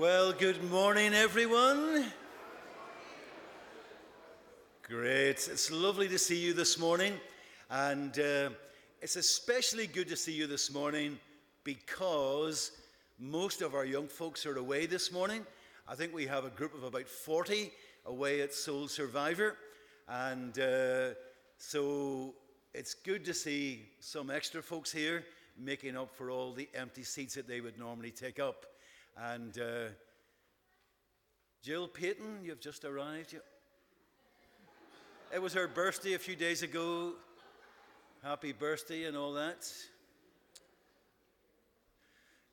Well, good morning, everyone. Great. It's lovely to see you this morning. And uh, it's especially good to see you this morning because most of our young folks are away this morning. I think we have a group of about 40 away at Soul Survivor. And uh, so it's good to see some extra folks here making up for all the empty seats that they would normally take up. And uh, Jill Payton, you've just arrived. It was her birthday a few days ago. Happy birthday and all that.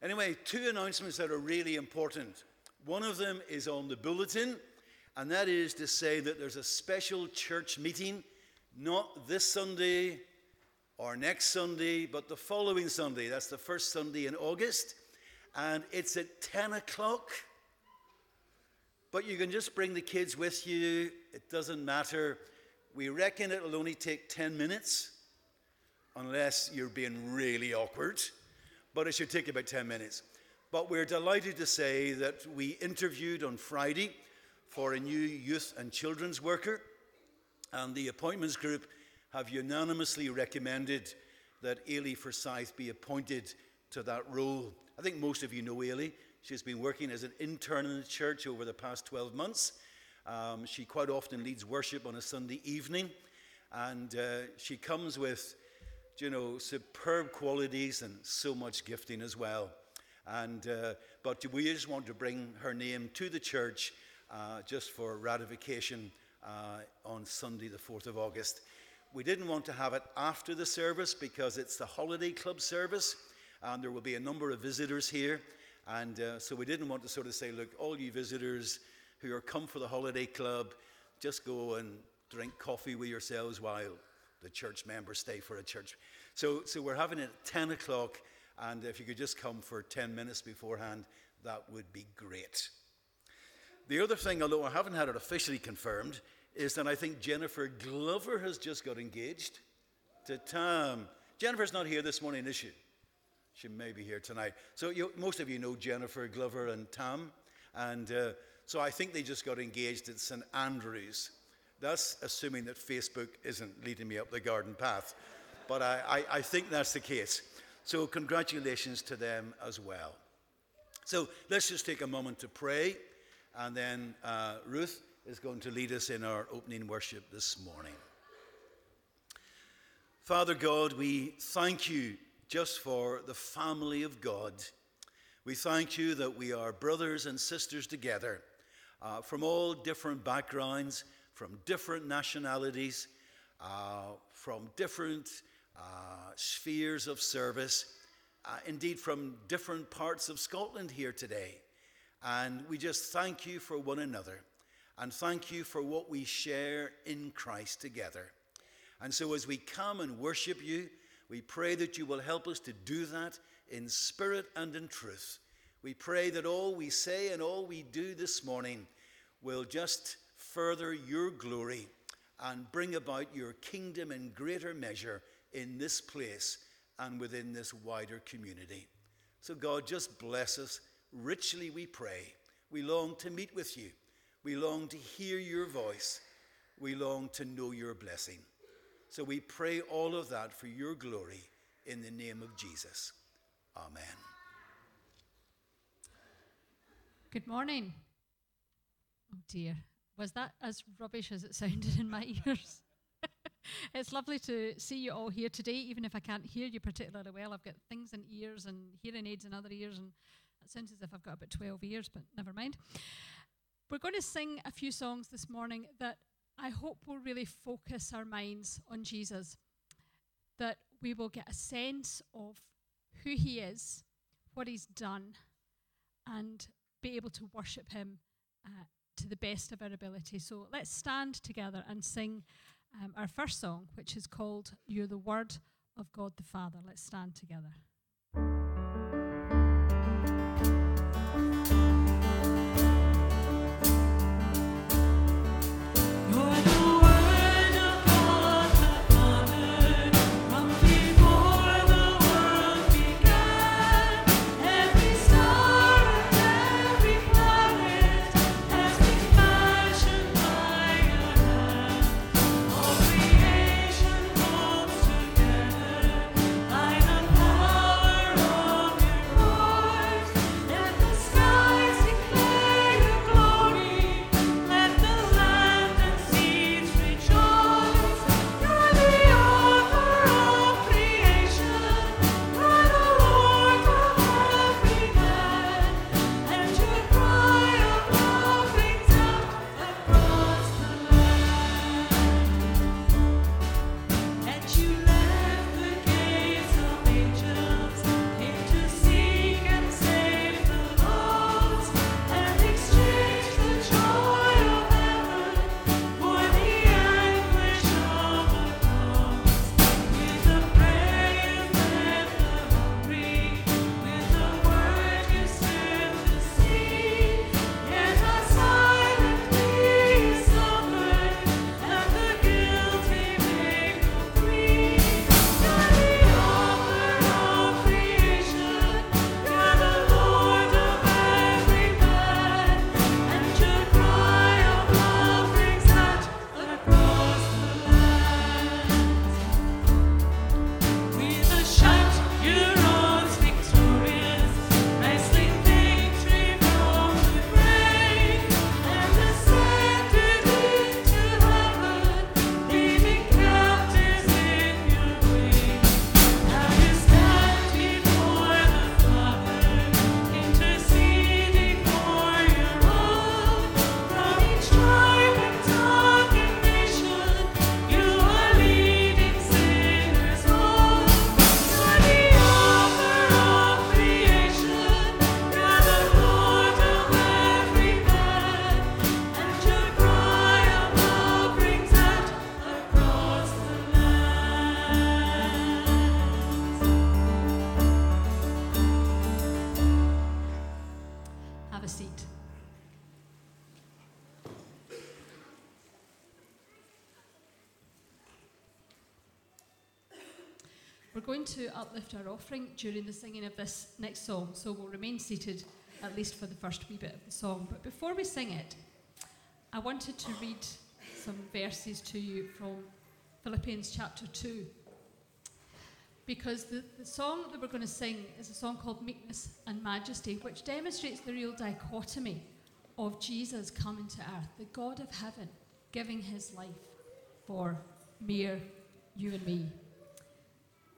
Anyway, two announcements that are really important. One of them is on the bulletin, and that is to say that there's a special church meeting, not this Sunday or next Sunday, but the following Sunday. That's the first Sunday in August and it's at 10 o'clock. But you can just bring the kids with you, it doesn't matter. We reckon it'll only take 10 minutes, unless you're being really awkward, but it should take about 10 minutes. But we're delighted to say that we interviewed on Friday for a new youth and children's worker, and the appointments group have unanimously recommended that Ailey Forsyth be appointed to that role. I think most of you know Ailey. She's been working as an intern in the church over the past 12 months. Um, she quite often leads worship on a Sunday evening, and uh, she comes with, you know, superb qualities and so much gifting as well. And uh, but we just want to bring her name to the church uh, just for ratification uh, on Sunday, the 4th of August. We didn't want to have it after the service because it's the holiday club service and there will be a number of visitors here. And uh, so we didn't want to sort of say, look, all you visitors who are come for the holiday club, just go and drink coffee with yourselves while the church members stay for a church. So, so we're having it at 10 o'clock, and if you could just come for 10 minutes beforehand, that would be great. The other thing, although I haven't had it officially confirmed, is that I think Jennifer Glover has just got engaged to Tom. Jennifer's not here this morning, is she? She may be here tonight. So you, most of you know Jennifer Glover and Tam, And uh, so I think they just got engaged at St. Andrews. That's assuming that Facebook isn't leading me up the garden path. But I, I, I think that's the case. So congratulations to them as well. So let's just take a moment to pray. And then uh, Ruth is going to lead us in our opening worship this morning. Father God, we thank you just for the family of God. We thank you that we are brothers and sisters together uh, from all different backgrounds, from different nationalities, uh, from different uh, spheres of service, uh, indeed from different parts of Scotland here today. And we just thank you for one another and thank you for what we share in Christ together. And so as we come and worship you, we pray that you will help us to do that in spirit and in truth. We pray that all we say and all we do this morning will just further your glory and bring about your kingdom in greater measure in this place and within this wider community. So, God, just bless us richly, we pray. We long to meet with you. We long to hear your voice. We long to know your blessing. So we pray all of that for your glory in the name of Jesus. Amen. Good morning. Oh dear. Was that as rubbish as it sounded in my ears? it's lovely to see you all here today, even if I can't hear you particularly well. I've got things in ears and hearing aids in other ears, and it sounds as if I've got about 12 ears, but never mind. We're going to sing a few songs this morning that I hope we'll really focus our minds on Jesus, that we will get a sense of who he is, what he's done, and be able to worship him uh, to the best of our ability. So let's stand together and sing um, our first song, which is called You're the Word of God the Father. Let's stand together. To uplift our offering during the singing of this next song, so we'll remain seated at least for the first wee bit of the song. But before we sing it, I wanted to read some verses to you from Philippians chapter 2. Because the, the song that we're going to sing is a song called Meekness and Majesty, which demonstrates the real dichotomy of Jesus coming to earth, the God of heaven giving his life for mere you and me.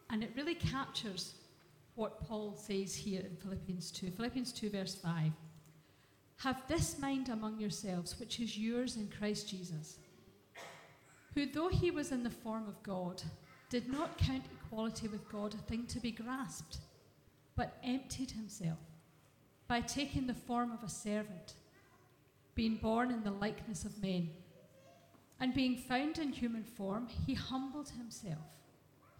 And it really captures what Paul says here in Philippians 2. Philippians 2, verse 5. Have this mind among yourselves, which is yours in Christ Jesus, who, though he was in the form of God, did not count equality with God a thing to be grasped, but emptied himself by taking the form of a servant, being born in the likeness of men. And being found in human form, he humbled himself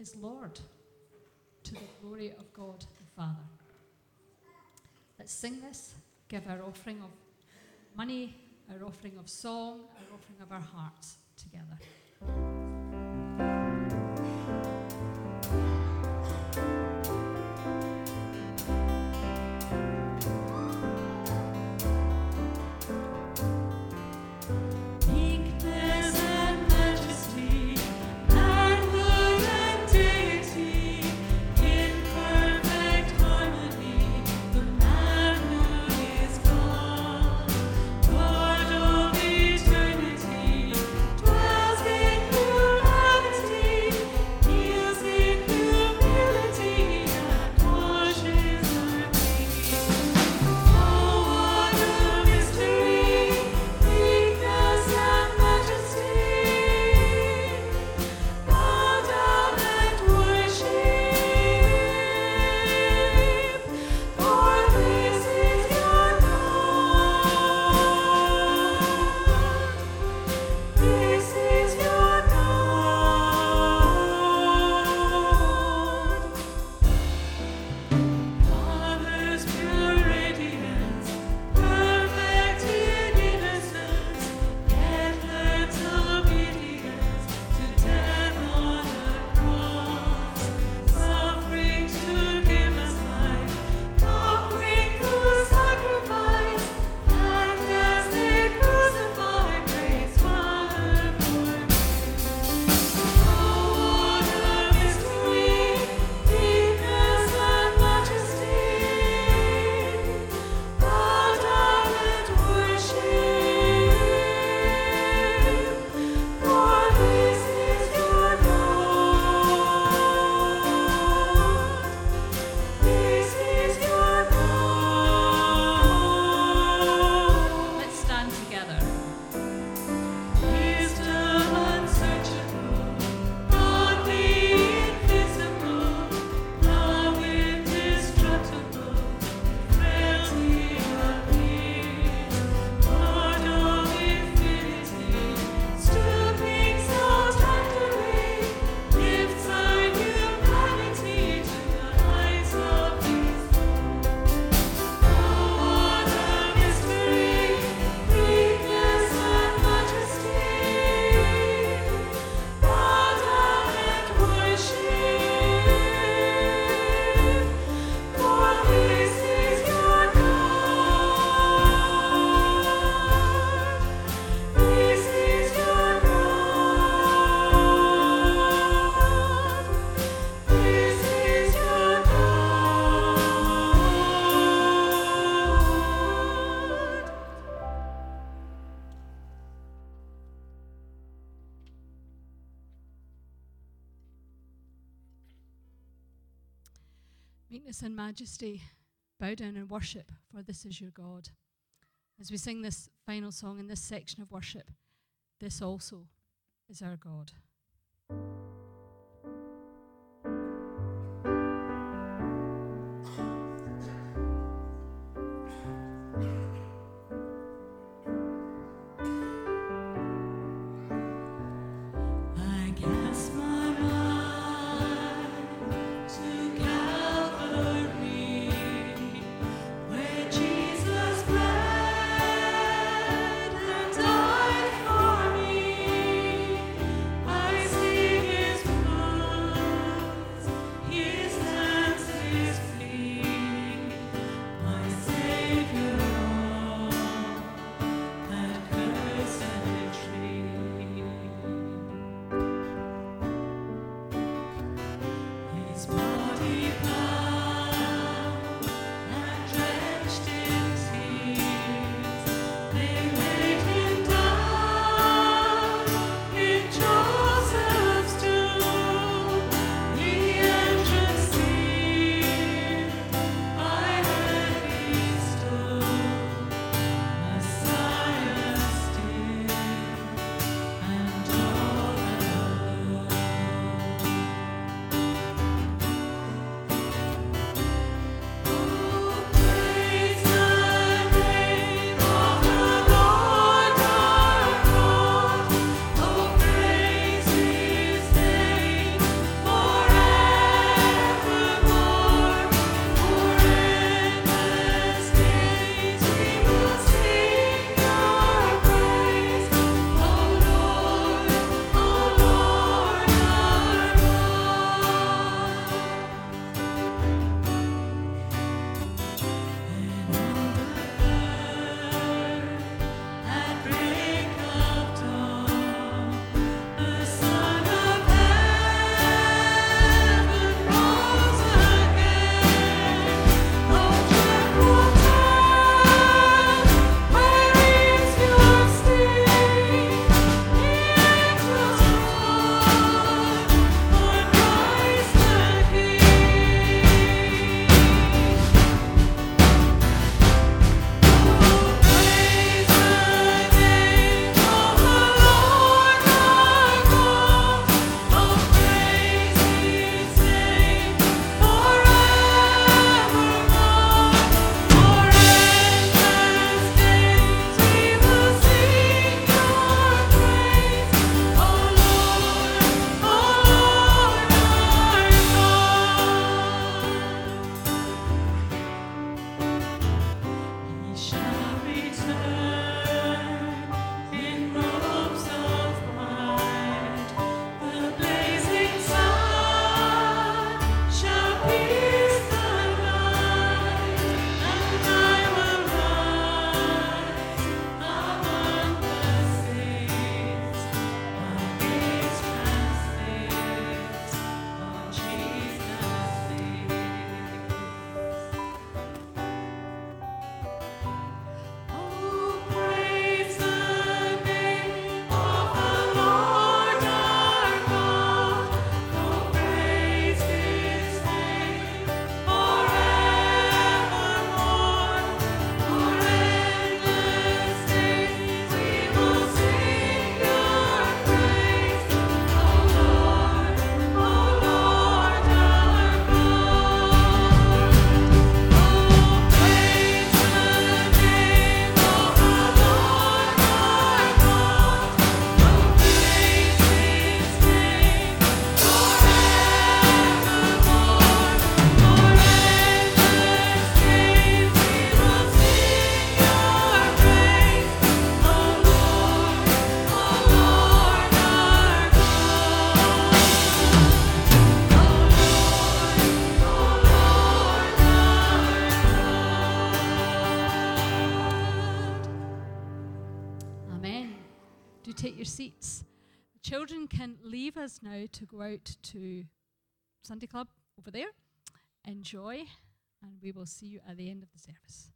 is Lord to the glory of God the Father. Let's sing this, give our offering of money, our offering of song, our offering of our hearts together. Meekness and majesty, bow down and worship, for this is your God. as we sing this final song in this section of worship, this also is our God. Go out to Sunday Club over there. Enjoy, and we will see you at the end of the service.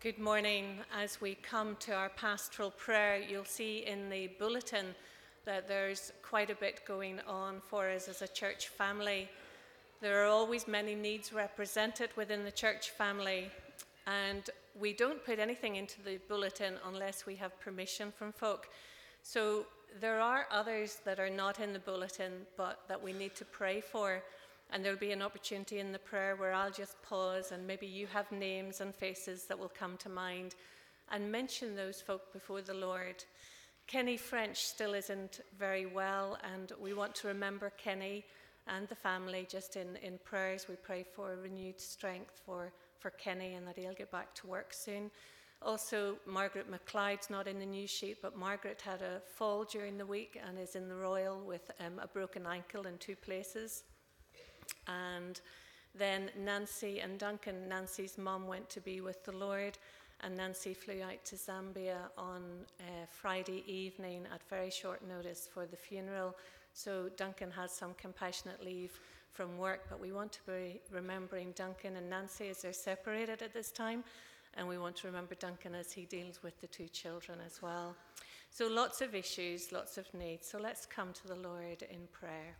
Good morning. As we come to our pastoral prayer, you'll see in the bulletin that there's quite a bit going on for us as a church family. There are always many needs represented within the church family, and we don't put anything into the bulletin unless we have permission from folk. So there are others that are not in the bulletin but that we need to pray for. And there'll be an opportunity in the prayer where I'll just pause and maybe you have names and faces that will come to mind and mention those folk before the Lord. Kenny French still isn't very well, and we want to remember Kenny and the family just in, in prayers. We pray for renewed strength for, for Kenny and that he'll get back to work soon. Also, Margaret McLeod's not in the news sheet, but Margaret had a fall during the week and is in the Royal with um, a broken ankle in two places. And then Nancy and Duncan, Nancy's mum went to be with the Lord, and Nancy flew out to Zambia on uh, Friday evening at very short notice for the funeral. So Duncan has some compassionate leave from work, but we want to be remembering Duncan and Nancy as they're separated at this time, and we want to remember Duncan as he deals with the two children as well. So lots of issues, lots of needs. So let's come to the Lord in prayer.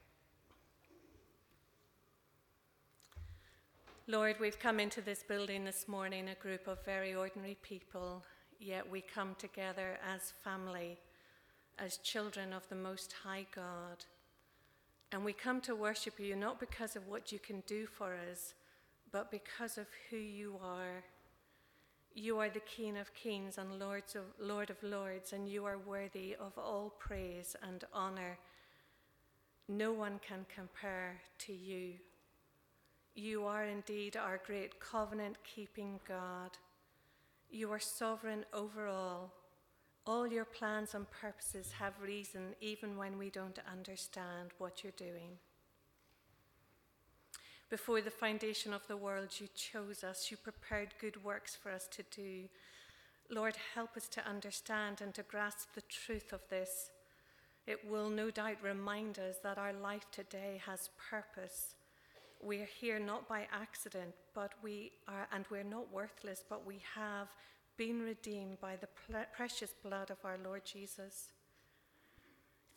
Lord, we've come into this building this morning, a group of very ordinary people, yet we come together as family, as children of the Most High God. And we come to worship you not because of what you can do for us, but because of who you are. You are the King of kings and Lords of, Lord of lords, and you are worthy of all praise and honor. No one can compare to you. You are indeed our great covenant keeping God. You are sovereign over all. All your plans and purposes have reason even when we don't understand what you're doing. Before the foundation of the world, you chose us. You prepared good works for us to do. Lord, help us to understand and to grasp the truth of this. It will no doubt remind us that our life today has purpose we are here not by accident, but we are, and we're not worthless, but we have been redeemed by the precious blood of our Lord Jesus.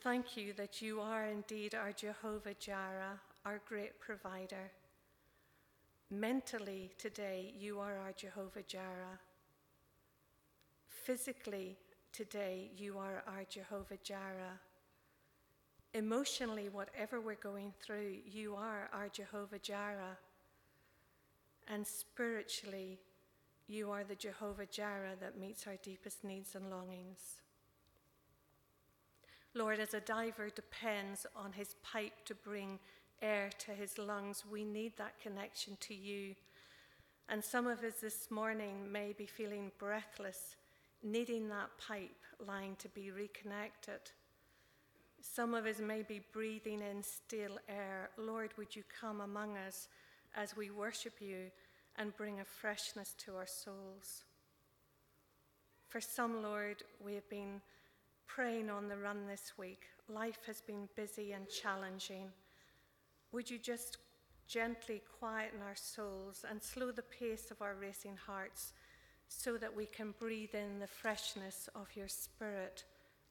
Thank you that you are indeed our Jehovah Jireh, our great provider. Mentally, today, you are our Jehovah Jireh. Physically, today, you are our Jehovah Jireh. Emotionally, whatever we're going through, you are our Jehovah Jireh. And spiritually, you are the Jehovah Jireh that meets our deepest needs and longings. Lord, as a diver depends on his pipe to bring air to his lungs, we need that connection to you. And some of us this morning may be feeling breathless, needing that pipe line to be reconnected. Some of us may be breathing in still air. Lord, would you come among us as we worship you and bring a freshness to our souls? For some, Lord, we have been praying on the run this week. Life has been busy and challenging. Would you just gently quieten our souls and slow the pace of our racing hearts so that we can breathe in the freshness of your spirit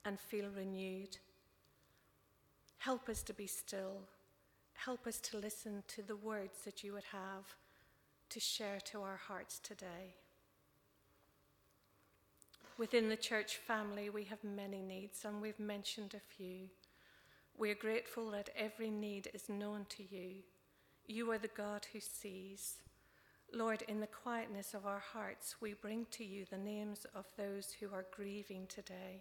and feel renewed? Help us to be still. Help us to listen to the words that you would have to share to our hearts today. Within the church family, we have many needs, and we've mentioned a few. We are grateful that every need is known to you. You are the God who sees. Lord, in the quietness of our hearts, we bring to you the names of those who are grieving today.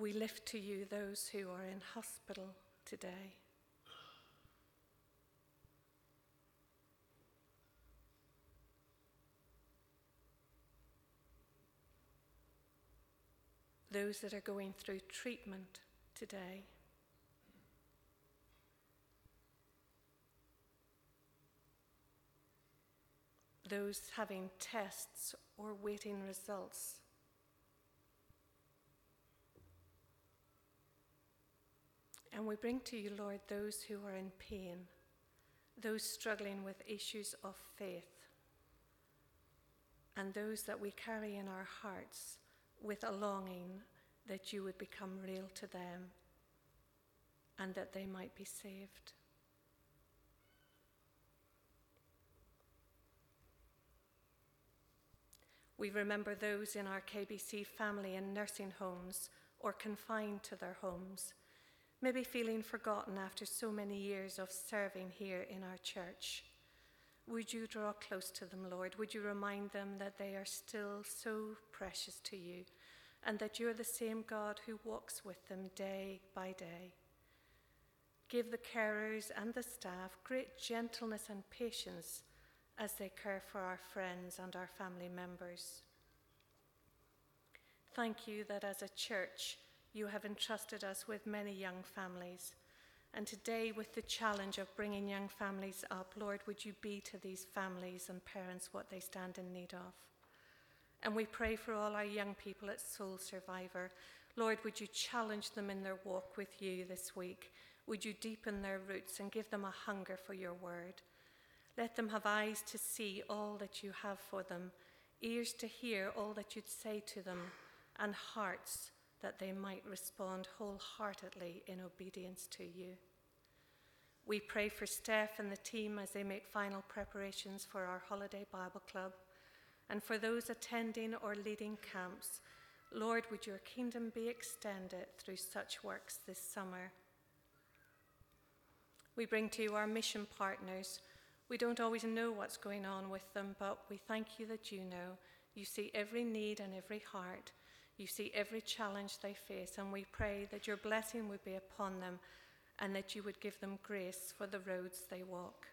We lift to you those who are in hospital today. Those that are going through treatment today. Those having tests or waiting results And we bring to you, Lord, those who are in pain, those struggling with issues of faith, and those that we carry in our hearts with a longing that you would become real to them and that they might be saved. We remember those in our KBC family in nursing homes or confined to their homes, maybe feeling forgotten after so many years of serving here in our church. Would you draw close to them, Lord? Would you remind them that they are still so precious to you and that you're the same God who walks with them day by day? Give the carers and the staff great gentleness and patience as they care for our friends and our family members. Thank you that as a church you have entrusted us with many young families. And today, with the challenge of bringing young families up, Lord, would you be to these families and parents what they stand in need of? And we pray for all our young people at Soul Survivor. Lord, would you challenge them in their walk with you this week? Would you deepen their roots and give them a hunger for your word? Let them have eyes to see all that you have for them, ears to hear all that you'd say to them, and hearts that they might respond wholeheartedly in obedience to you. We pray for Steph and the team as they make final preparations for our holiday Bible club, and for those attending or leading camps. Lord, would your kingdom be extended through such works this summer? We bring to you our mission partners we don't always know what's going on with them, but we thank you that you know. You see every need and every heart. You see every challenge they face, and we pray that your blessing would be upon them and that you would give them grace for the roads they walk.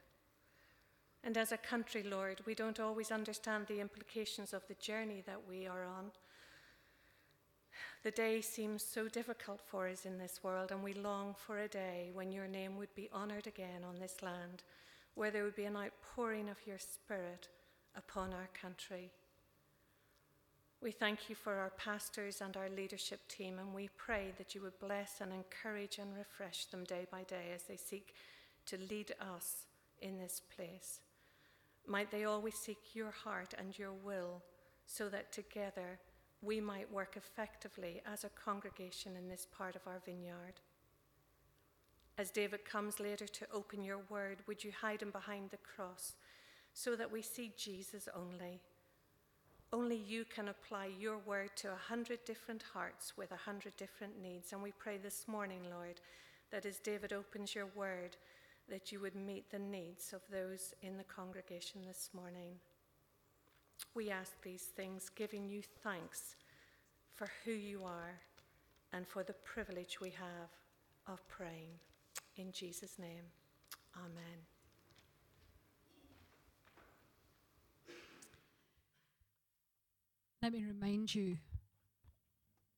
And as a country, Lord, we don't always understand the implications of the journey that we are on. The day seems so difficult for us in this world, and we long for a day when your name would be honored again on this land where there would be an outpouring of your Spirit upon our country. We thank you for our pastors and our leadership team, and we pray that you would bless and encourage and refresh them day by day as they seek to lead us in this place. Might they always seek your heart and your will so that together we might work effectively as a congregation in this part of our vineyard. As David comes later to open your word, would you hide him behind the cross so that we see Jesus only? Only you can apply your word to a hundred different hearts with a hundred different needs. And we pray this morning, Lord, that as David opens your word, that you would meet the needs of those in the congregation this morning. We ask these things, giving you thanks for who you are and for the privilege we have of praying. In Jesus' name, amen. Let me remind you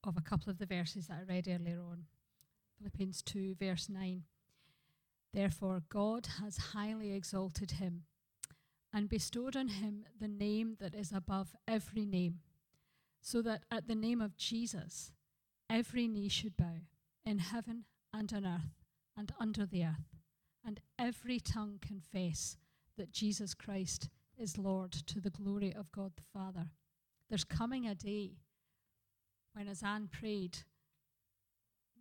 of a couple of the verses that I read earlier on. Philippians 2, verse 9. Therefore, God has highly exalted him and bestowed on him the name that is above every name, so that at the name of Jesus every knee should bow in heaven and on earth and under the earth, and every tongue confess that Jesus Christ is Lord to the glory of God the Father. There's coming a day when, as Anne prayed,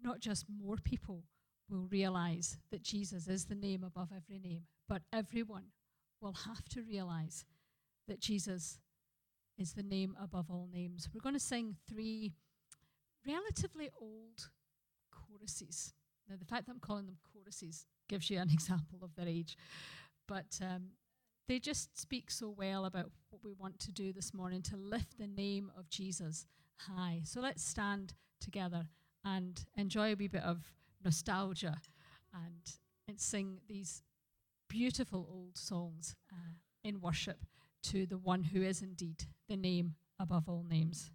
not just more people will realize that Jesus is the name above every name, but everyone will have to realize that Jesus is the name above all names. We're going to sing three relatively old choruses. Now, the fact that I'm calling them choruses gives you an example of their age. But um, they just speak so well about what we want to do this morning to lift the name of Jesus high. So let's stand together and enjoy a wee bit of nostalgia and, and sing these beautiful old songs uh, in worship to the one who is indeed the name above all names.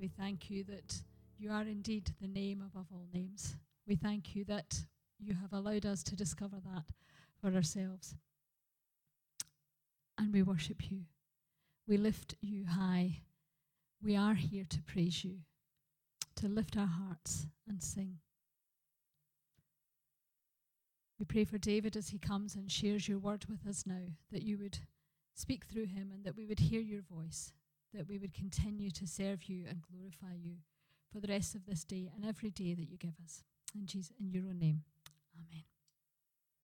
We thank you that you are indeed the name above all names. We thank you that you have allowed us to discover that for ourselves. And we worship you. We lift you high. We are here to praise you, to lift our hearts and sing. We pray for David as he comes and shares your word with us now, that you would speak through him and that we would hear your voice, that we would continue to serve you and glorify you for the rest of this day and every day that you give us. In Jesus, in your own name. Amen.